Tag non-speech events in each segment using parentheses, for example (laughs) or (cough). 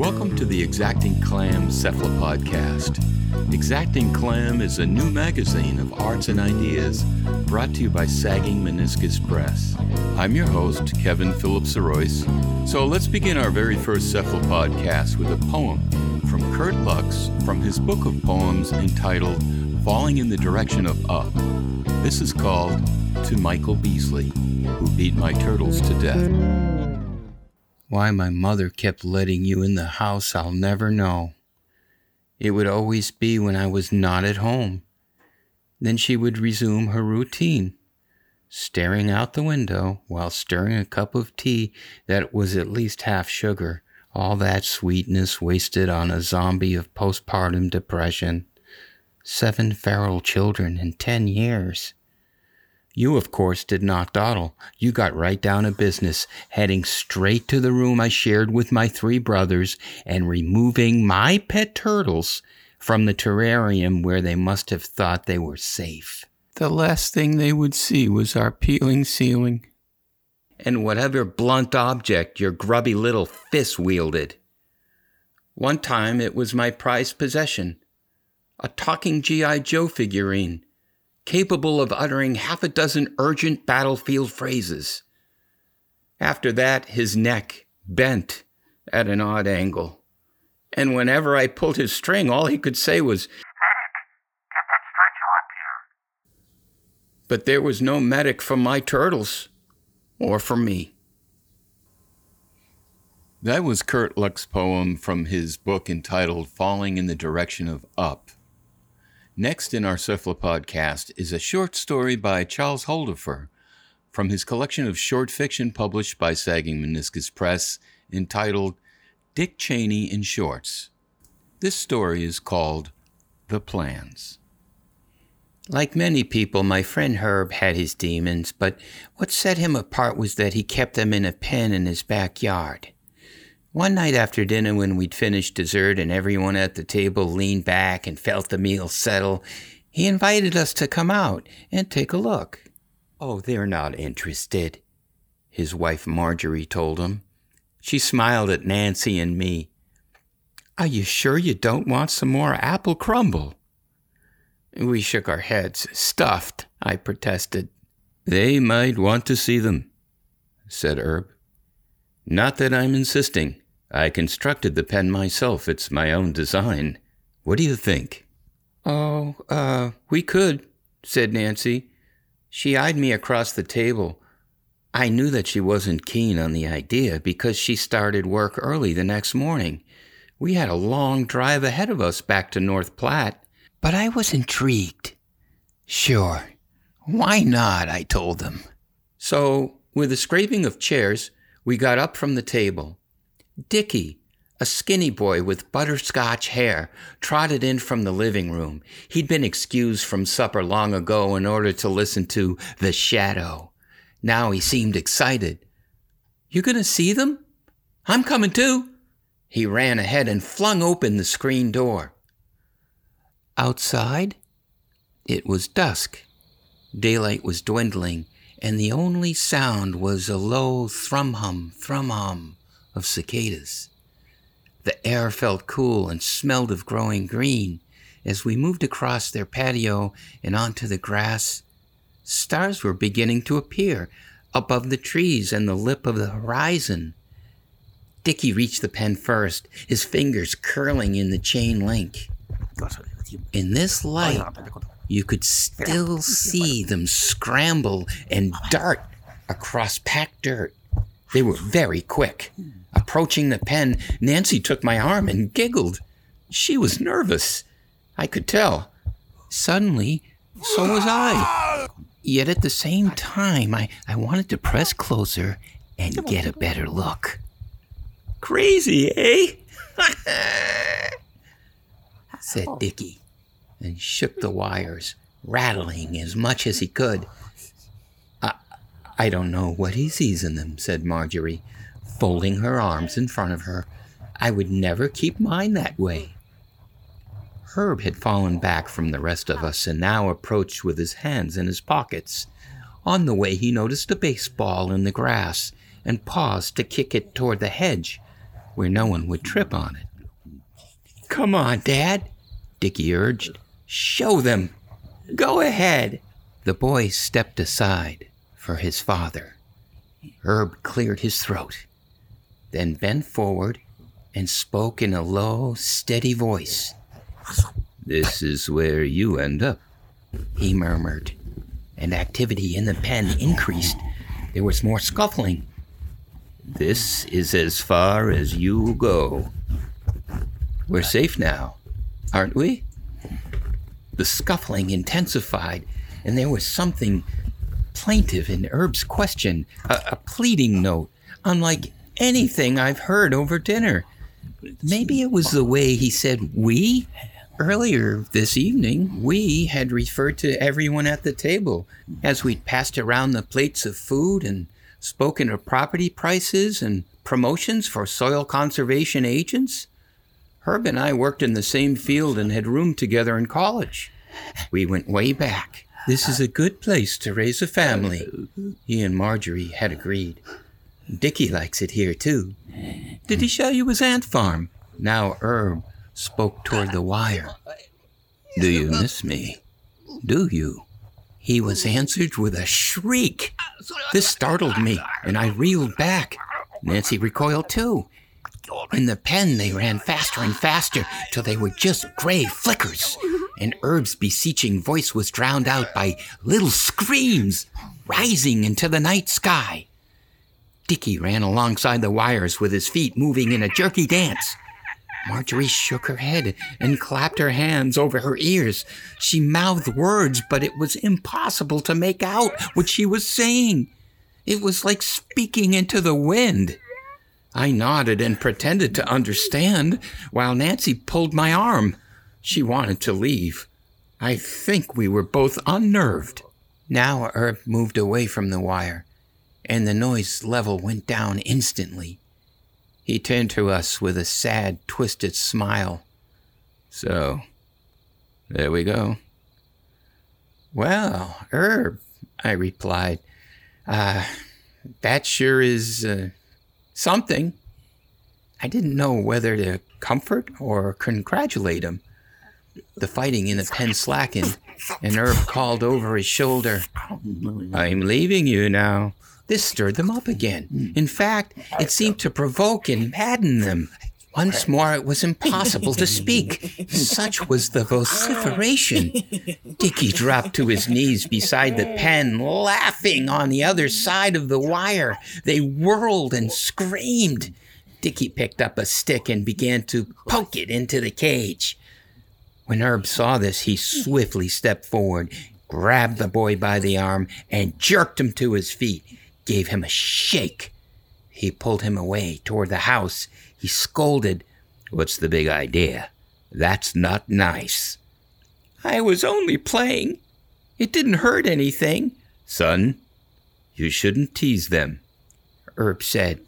Welcome to the Exacting Clam Cephalopodcast. Exacting Clam is a new magazine of arts and ideas brought to you by Sagging Meniscus Press. I'm your host, Kevin Philip Sirois. So let's begin our very first Cephalopodcast with a poem from Kurt Luchs from his book of poems entitled Falling in the Direction of Up. This is called To Michael Beasley, Who Beat My Turtles to Death. Why my mother kept letting you in the house, I'll never know. It would always be when I was not at home. Then she would resume her routine, staring out the window while stirring a cup of tea that was at least half sugar, all that sweetness wasted on a zombie of postpartum depression. Seven feral children in ten years. You, of course, did not dawdle. You got right down to business, heading straight to the room I shared with my three brothers and removing my pet turtles from the terrarium where they must have thought they were safe. The last thing they would see was our peeling ceiling. And whatever blunt object your grubby little fist wielded. One time it was my prized possession a talking G.I. Joe figurine capable of uttering half a dozen urgent battlefield phrases. After that, his neck bent at an odd angle. And whenever I pulled his string, all he could say was, Medic, get that stretcher up here. But there was no medic for my turtles, or for me. That was Kurt Luchs's poem from his book entitled Falling in the Direction of Up. Next in our Cephalopodcast is a short story by Charles Holdefer from his collection of short fiction published by Sagging Meniscus Press entitled Dick Cheney in Shorts. This story is called The Plans. Like many people, my friend Herb had his demons, but what set him apart was that he kept them in a pen in his backyard. One night after dinner, when we'd finished dessert and everyone at the table leaned back and felt the meal settle, he invited us to come out and take a look. Oh, they're not interested, his wife Marjorie told him. She smiled at Nancy and me. Are you sure you don't want some more apple crumble? We shook our heads. Stuffed, I protested. They might want to see them, said Herb. Not that I'm insisting. I constructed the pen myself. It's my own design. What do you think? Oh, uh, we could, said Nancy. She eyed me across the table. I knew that she wasn't keen on the idea because she started work early the next morning. We had a long drive ahead of us back to North Platte, but I was intrigued. Sure, why not? I told them. So, with a scraping of chairs, we got up from the table. Dickie, a skinny boy with butterscotch hair, trotted in from the living room. He'd been excused from supper long ago in order to listen to The Shadow. Now he seemed excited. You gonna see them? I'm coming too. He ran ahead and flung open the screen door. Outside, it was dusk. Daylight was dwindling, and the only sound was a low thrum hum, thrum hum of cicadas. The air felt cool and smelled of growing green. As we moved across their patio and onto the grass, stars were beginning to appear above the trees and the lip of the horizon. Dickie reached the pen first, his fingers curling in the chain link. In this light, you could still see them scramble and dart across packed dirt. They were very quick. Approaching the pen, Nancy took my arm and giggled. She was nervous. I could tell. Suddenly, so was I. Yet at the same time, I, I wanted to press closer and get a better look. Crazy, eh? (laughs) said Dickie and shook the wires, rattling as much as he could. I, don't know what he sees in them, said Marjorie, folding her arms in front of her. I would never keep mine that way. Herb had fallen back from the rest of us and now approached with his hands in his pockets. On the way, he noticed a baseball in the grass and paused to kick it toward the hedge. where no one would trip on it. Come on, Dad, Dickie urged. Show them. Go ahead. The boy stepped aside for his father. Herb cleared his throat, then bent forward and spoke in a low, steady voice. This is where you end up, he murmured, and activity in the pen increased. There was more scuffling. This is as far as you go. We're safe now, aren't we? The scuffling intensified, and there was something plaintive in Herb's question, a, a pleading note, unlike anything I've heard over dinner. Maybe it was the way he said we. Earlier this evening, we had referred to everyone at the table as we'd passed around the plates of food and spoken of property prices and promotions for soil conservation agents. Herb and I worked in the same field and had roomed together in college. We went way back. This is a good place to raise a family, he and Marjorie had agreed. Dickie likes it here, too. Did he show you his ant farm? Now Herb spoke toward the wire. Do you miss me? Do you? He was answered with a shriek. This startled me, and I reeled back. Nancy recoiled too. In the pen, they ran faster and faster till they were just gray flickers, and Herb's beseeching voice was drowned out by little screams rising into the night sky. Dickie ran alongside the wires with his feet moving in a jerky dance. Marjorie shook her head and clapped her hands over her ears. She mouthed words, but it was impossible to make out what she was saying. It was like speaking into the wind. I nodded and pretended to understand while Nancy pulled my arm. She wanted to leave. I think we were both unnerved. Now Herb moved away from the wire, and the noise level went down instantly. He turned to us with a sad, twisted smile. So, there we go. Well, Herb, I replied, uh, that sure is uh, something. I didn't know whether to comfort or congratulate him. The fighting in the pen slackened, and Herb called over his shoulder, I'm leaving you now. This stirred them up again. In fact, it seemed to provoke and madden them. Once more, it was impossible to speak. Such was the vociferation. Dickie dropped to his knees beside the pen, laughing on the other side of the wire. They whirled and screamed. Dickie picked up a stick and began to poke it into the cage. When Herb saw this, he swiftly stepped forward, grabbed the boy by the arm, and jerked him to his feet, gave him a shake. He pulled him away toward the house. He scolded, What's the big idea? That's not nice. I was only playing. It didn't hurt anything. Son, you shouldn't tease them, Herb said,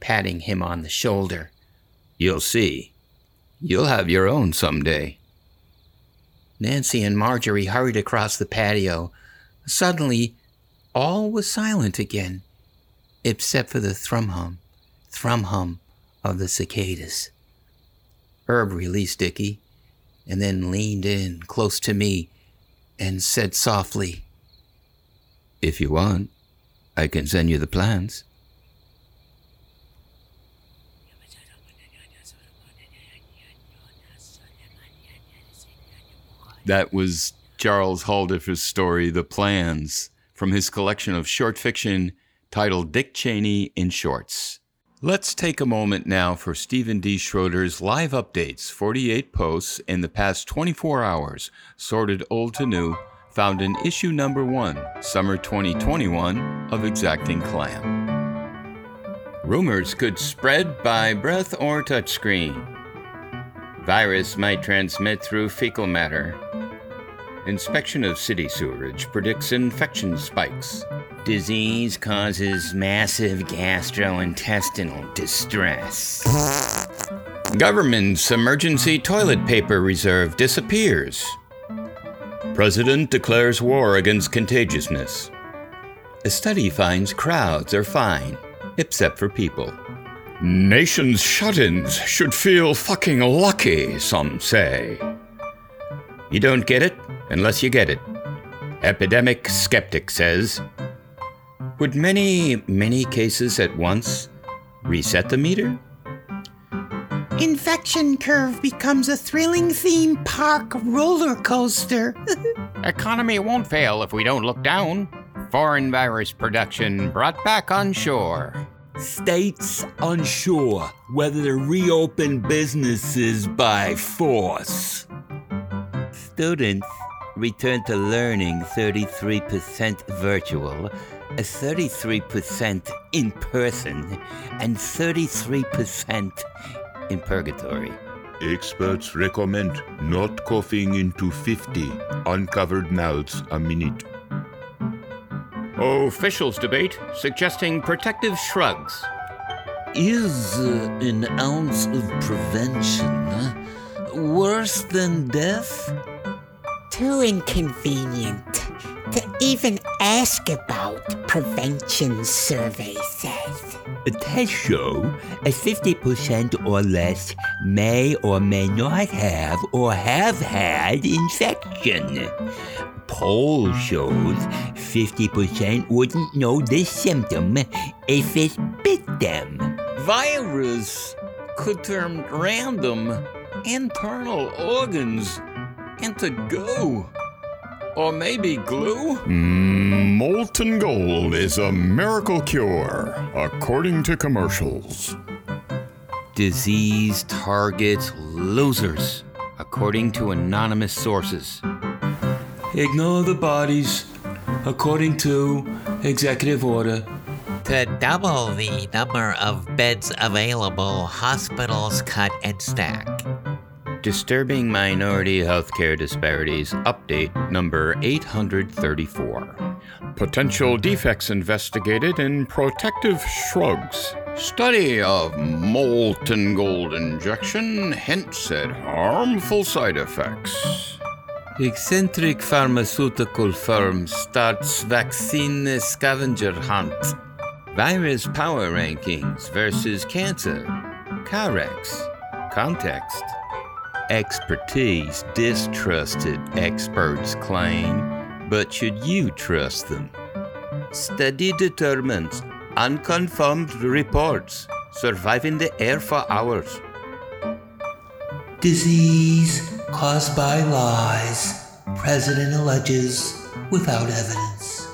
patting him on the shoulder. You'll see. You'll have your own someday. Nancy and Marjorie hurried across the patio. Suddenly, all was silent again, except for the thrum hum, thrum hum of the cicadas. Herb released Dickie and then leaned in close to me and said softly, If you want, I can send you the plans. That was Charles Holdefer's story, The Plans, from his collection of short fiction titled Dick Cheney in Shorts. Let's take a moment now for Steven D. Schroeder's live updates, 48 posts in the past 24 hours, sorted old to new, found in issue number one, summer 2021 of Exacting Clam. Rumors could spread by breath or touchscreen. Virus might transmit through fecal matter. Inspection of city sewerage predicts infection spikes. Disease causes massive gastrointestinal distress. Government's emergency toilet paper reserve disappears. President declares war against contagiousness. A study finds crowds are fine, except for people. Nation's shut ins should feel fucking lucky, some say. You don't get it unless you get it. Epidemic skeptic says. Would many, many cases at once reset the meter? Infection curve becomes a thrilling theme park roller coaster. (laughs) Economy won't fail if we don't look down. Foreign virus production brought back on shore. States unsure whether to reopen businesses by force. Students return to learning 33% virtual, 33% in person, and 33% in purgatory. Experts recommend not coughing into 50 uncovered mouths a minute. Officials debate suggesting protective shrugs. Is uh, an ounce of prevention worse than death? Too inconvenient to even ask about, prevention survey says. Tests show a 50% or less may or may not have or have had infection. Poll shows 50% wouldn't know the symptom if it bit them. Virus could turn random internal organs into goo. Or maybe glue? Mm, molten gold is a miracle cure, according to commercials. Disease targets losers, according to anonymous sources. Ignore the bodies, according to executive order. To double the number of beds available, hospitals cut and stack. Disturbing Minority Healthcare Disparities Update number 834. Potential defects investigated in protective shrugs. Study of molten gold injection hints at harmful side effects. Eccentric pharmaceutical firm starts vaccine scavenger hunt. Virus power rankings versus cancer. Carex. Context. Expertise distrusted, experts claim. But should you trust them? Study determines unconfirmed reports surviving the air for hours. Disease caused by lies. President alleges without evidence.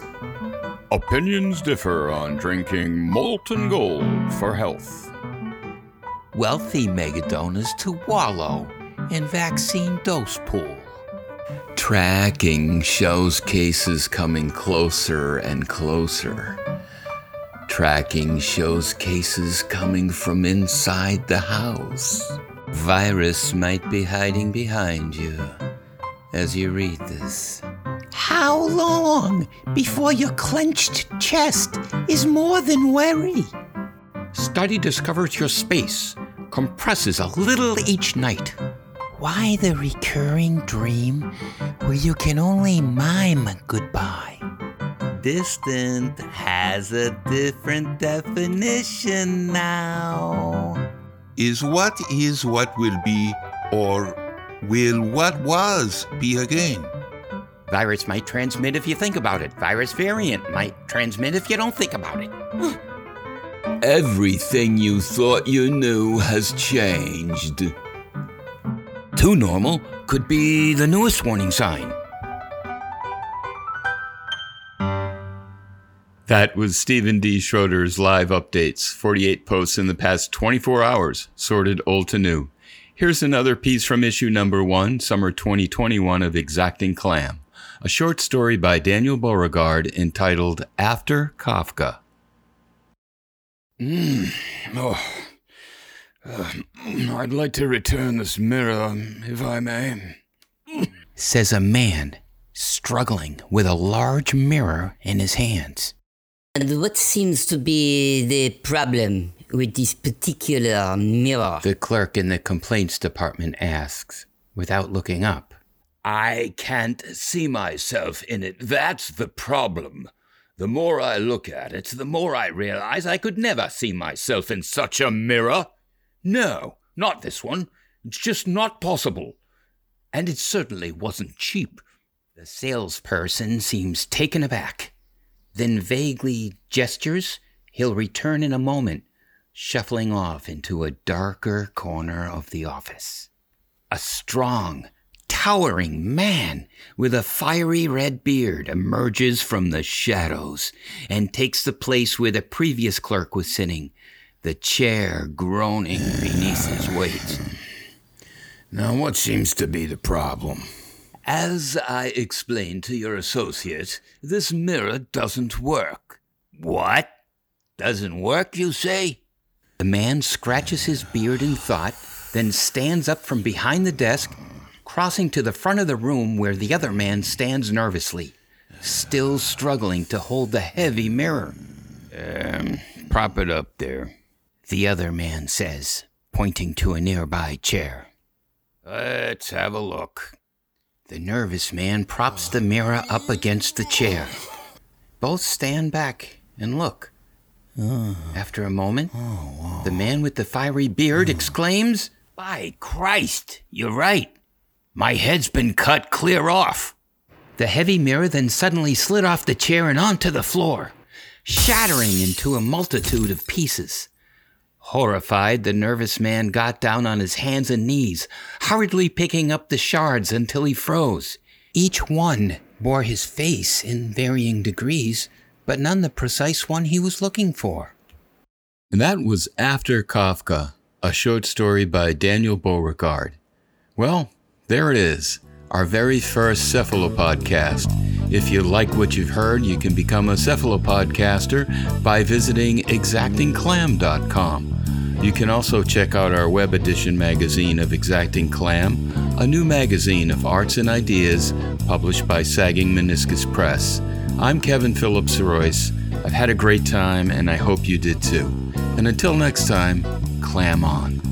Opinions differ on drinking molten gold for health. Wealthy megadonors to wallow in vaccine dose pool. Tracking shows cases coming closer and closer. Tracking shows cases coming from inside the house. Virus might be hiding behind you as you read this. How long before your clenched chest is more than weary? Study discovers your space compresses a little each night. Why the recurring dream where you can only mime goodbye? Distant has a different definition now. Is what is what will be, or will what was be again? Virus might transmit if you think about it. Virus variant might transmit if you don't think about it. Everything you thought you knew has changed. Too normal could be the newest warning sign. That was Steven D. Schroeder's live updates, 48 posts in the past 24 hours, sorted old to new. Here's another piece from issue number one, summer 2021 of Exacting Clam, a short story by Daniel Beauregard entitled After Kafka. Mm. Oh. Uh, I'd like to return this mirror, if I may. Says a man struggling with a large mirror in his hands. And what seems to be the problem with this particular mirror? The clerk in the complaints department asks, without looking up. I can't see myself in it. That's the problem. The more I look at it, the more I realize I could never see myself in such a mirror. No, not this one. It's just not possible. And it certainly wasn't cheap. The salesperson seems taken aback, then vaguely gestures he'll return in a moment, shuffling off into a darker corner of the office. A strong, towering man with a fiery red beard emerges from the shadows and takes the place where the previous clerk was sitting, the chair groaning beneath his weight. Now, what seems to be the problem? As I explained to your associate, this mirror doesn't work. What? Doesn't work, you say? The man scratches his beard in thought, then stands up from behind the desk, crossing to the front of the room where the other man stands nervously, still struggling to hold the heavy mirror. Um, prop it up there. The other man says, pointing to a nearby chair. Let's have a look. The nervous man props the mirror up against the chair. Both stand back and look. Uh. After a moment, oh, the man with the fiery beard hmm. exclaims, By Christ, you're right. My head's been cut clear off. The heavy mirror then suddenly slid off the chair and onto the floor, shattering into a multitude of pieces. Horrified, the nervous man got down on his hands and knees, hurriedly picking up the shards until he froze. Each one bore his face in varying degrees, but none the precise one he was looking for. And that was After Kafka, a short story by Daniel Beauregard. Well, there it is, our very first cephalopodcast. If you like what you've heard, you can become a cephalopodcaster by visiting exactingclam.com. You can also check out our web edition magazine of Exacting Clam, a new magazine of arts and ideas published by Sagging Meniscus Press. I'm Kevin Philip Sirois. I've had a great time, and I hope you did too. And until next time, clam on.